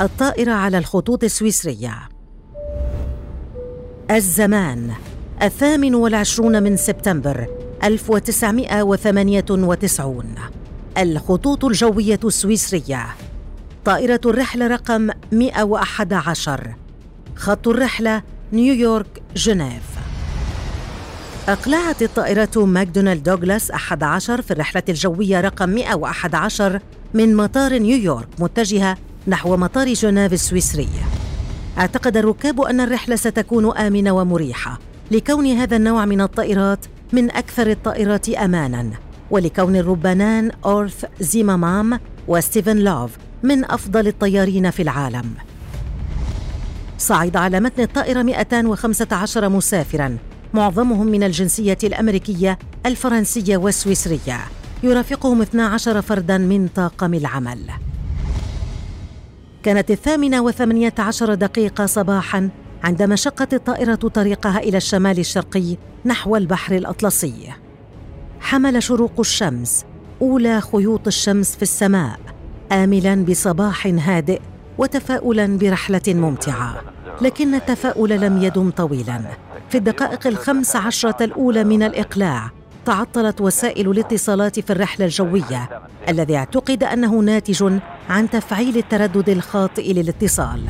الطائرة على الخطوط السويسرية. الزمان الثامن والعشرون من سبتمبر 1998 الخطوط الجوية السويسرية. طائرة الرحلة رقم 111 خط الرحلة نيويورك جنيف. أقلعت الطائرة ماكدونالد دوغلاس 11 في الرحلة الجوية رقم 111 من مطار نيويورك متجهة نحو مطار جنيف السويسري. أعتقد الركاب أن الرحلة ستكون آمنة ومريحة لكون هذا النوع من الطائرات من أكثر الطائرات أماناً ولكون الربانان أورث زيمامام وستيفن لوف من أفضل الطيارين في العالم. صعد على متن الطائرة 215 مسافراً معظمهم من الجنسية الأمريكية الفرنسية والسويسرية يرافقهم 12 فردا من طاقم العمل. كانت الثامنة وثمانية عشر دقيقة صباحا عندما شقت الطائرة طريقها إلى الشمال الشرقي نحو البحر الأطلسي. حمل شروق الشمس أولى خيوط الشمس في السماء آملا بصباح هادئ وتفاؤلا برحلة ممتعة. لكن التفاؤل لم يدم طويلا. في الدقائق الخمس عشرة الأولى من الإقلاع تعطلت وسائل الاتصالات في الرحلة الجوية الذي اعتقد أنه ناتج عن تفعيل التردد الخاطئ للاتصال.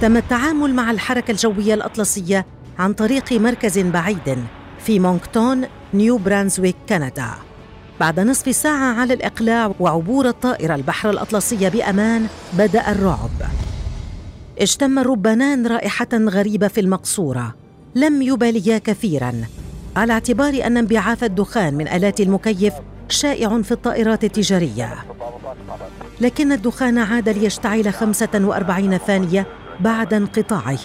تم التعامل مع الحركة الجوية الأطلسية عن طريق مركز بعيد في مونكتون نيو برانزويك كندا. بعد نصف ساعة على الإقلاع وعبور الطائرة البحر الأطلسي بأمان بدأ الرعب. اجتم الربانان رائحة غريبة في المقصورة. لم يباليا كثيرا. على اعتبار أن انبعاث الدخان من آلات المكيف شائع في الطائرات التجارية. لكن الدخان عاد ليشتعل 45 ثانية بعد انقطاعه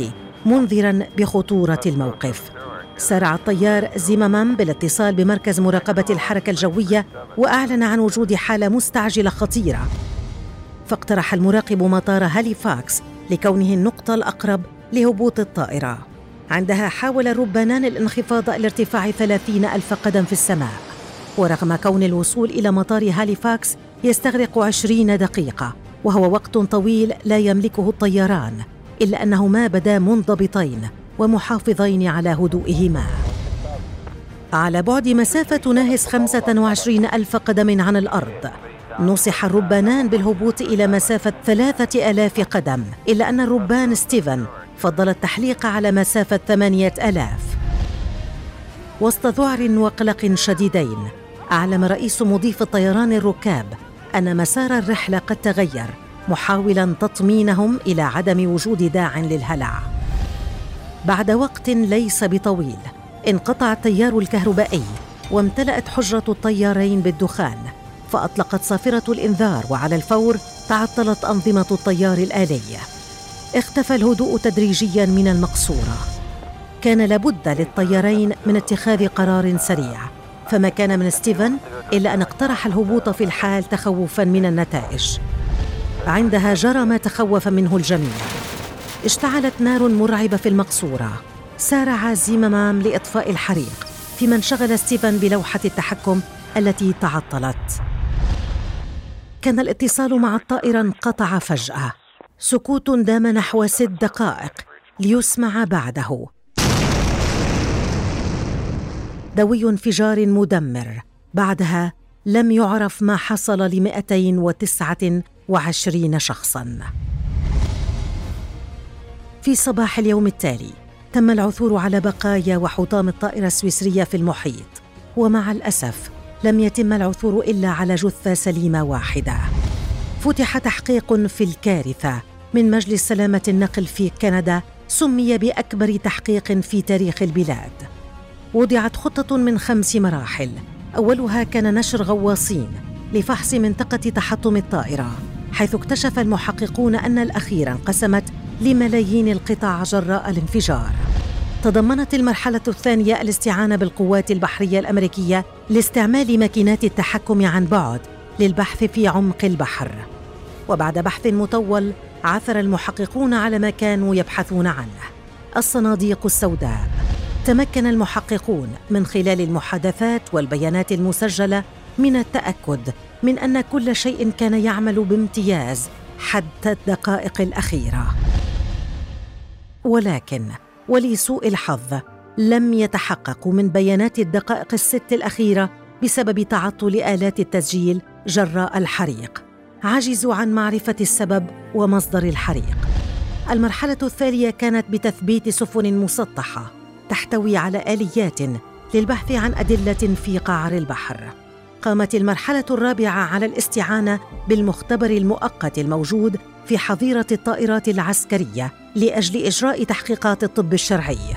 منذرا بخطورة الموقف. سارع الطيار زيمامام بالاتصال بمركز مراقبة الحركة الجوية وأعلن عن وجود حالة مستعجلة خطيرة. فاقترح المراقب مطار هاليفاكس لكونه النقطة الأقرب لهبوط الطائرة. عندها حاول الربانان الانخفاض إلى ارتفاع ثلاثين ألف قدم في السماء. ورغم كون الوصول إلى مطار هاليفاكس يستغرق عشرين دقيقة وهو وقت طويل لا يملكه الطيران إلا أنهما بدا منضبطين ومحافظين على هدوئهما. على بعد مسافة تناهز 25 ألف قدم عن الأرض نصح الربانان بالهبوط إلى مسافة ثلاثة ألاف قدم إلا أن الربان ستيفن فضل التحليق على مسافة ثمانية ألاف. وسط ذعر وقلق شديدين أعلم رئيس مضيف الطيران الركاب أن مسار الرحلة قد تغير محاولا تطمينهم إلى عدم وجود داع للهلع. بعد وقت ليس بطويل انقطع التيار الكهربائي وامتلأت حجرة الطيارين بالدخان فأطلقت صافرة الإنذار وعلى الفور تعطلت أنظمة الطيار الآلي. اختفى الهدوء تدريجيا من المقصورة. كان لابد للطيارين من اتخاذ قرار سريع. فما كان من ستيفن إلا أن اقترح الهبوط في الحال تخوفا من النتائج. عندها جرى ما تخوف منه الجميع. اشتعلت نار مرعبة في المقصورة. سارع زيمامام لإطفاء الحريق فيما انشغل ستيفن بلوحة التحكم التي تعطلت. كان الاتصال مع الطائرة انقطع فجأة. سكوت دام نحو ست دقائق ليسمع بعده. دوي انفجار مدمر. بعدها لم يعرف ما حصل وتسعة وعشرين شخصاً. في صباح اليوم التالي تم العثور على بقايا وحطام الطائرة السويسرية في المحيط ومع الأسف لم يتم العثور إلا على جثة سليمة واحدة. فتح تحقيق في الكارثة من مجلس سلامة النقل في كندا سمي بأكبر تحقيق في تاريخ البلاد. وضعت خطة من خمس مراحل. أولها كان نشر غواصين لفحص منطقة تحطم الطائرة حيث اكتشف المحققون أن الأخيرة انقسمت لملايين القطع جراء الانفجار. تضمنت المرحلة الثانية الاستعانة بالقوات البحرية الأمريكية لاستعمال ماكينات التحكم عن بعد للبحث في عمق البحر. وبعد بحث مطول عثر المحققون على ما كانوا يبحثون عنه. الصناديق السوداء. تمكن المحققون من خلال المحادثات والبيانات المسجلة من التأكد من أن كل شيء كان يعمل بامتياز حتى الدقائق الأخيرة. ولكن ولسوء الحظ لم يتحققوا من بيانات الدقائق الست الأخيرة بسبب تعطل آلات التسجيل جراء الحريق. عجزوا عن معرفة السبب ومصدر الحريق. المرحلة الثانية كانت بتثبيت سفن مسطحة تحتوي على آليات للبحث عن أدلة في قعر البحر. قامت المرحلة الرابعة على الاستعانة بالمختبر المؤقت الموجود في حظيرة الطائرات العسكرية لأجل إجراء تحقيقات الطب الشرعي.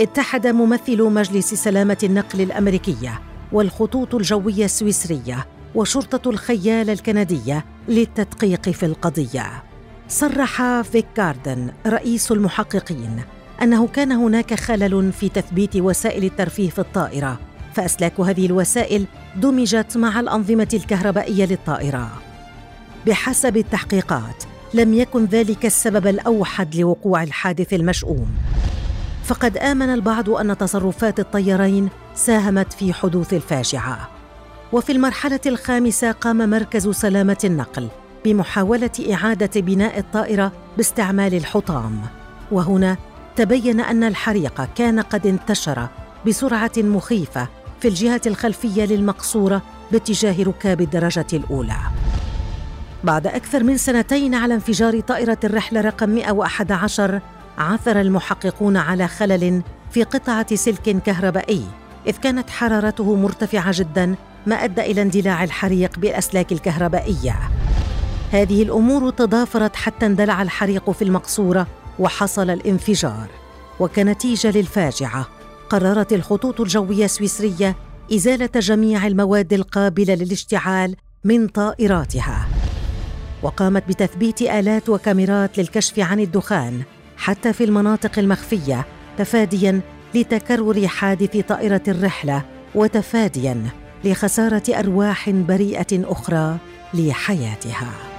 اتحد ممثلو مجلس سلامة النقل الأمريكية والخطوط الجوية السويسرية وشرطة الخيال الكندية للتدقيق في القضية. صرح فيك جاردن رئيس المحققين أنه كان هناك خلل في تثبيت وسائل الترفيه في الطائرة فأسلاك هذه الوسائل دمجت مع الأنظمة الكهربائية للطائرة. بحسب التحقيقات لم يكن ذلك السبب الأوحد لوقوع الحادث المشؤوم. فقد آمن البعض أن تصرفات الطيارين ساهمت في حدوث الفاجعة. وفي المرحلة الخامسة قام مركز سلامة النقل بمحاولة إعادة بناء الطائرة باستعمال الحطام. وهنا تبين أن الحريق كان قد انتشر بسرعة مخيفة في الجهه الخلفية للمقصورة باتجاه ركاب الدرجة الأولى. بعد أكثر من سنتين على انفجار طائرة الرحله رقم 111 عثر المحققون على خلل في قطعة سلك كهربائي إذ كانت حرارته مرتفعة جدا ما أدى إلى اندلاع الحريق بالاسلاك الكهربائية. هذه الأمور تضافرت حتى اندلع الحريق في المقصورة وحصل الانفجار. وكنتيجة للفاجعة قررت الخطوط الجوية السويسرية إزالة جميع المواد القابلة للاشتعال من طائراتها. وقامت بتثبيت آلات وكاميرات للكشف عن الدخان حتى في المناطق المخفية تفاديا لتكرر حادث طائرة الرحلة وتفاديا لخسارة أرواح بريئة أخرى لحياتها.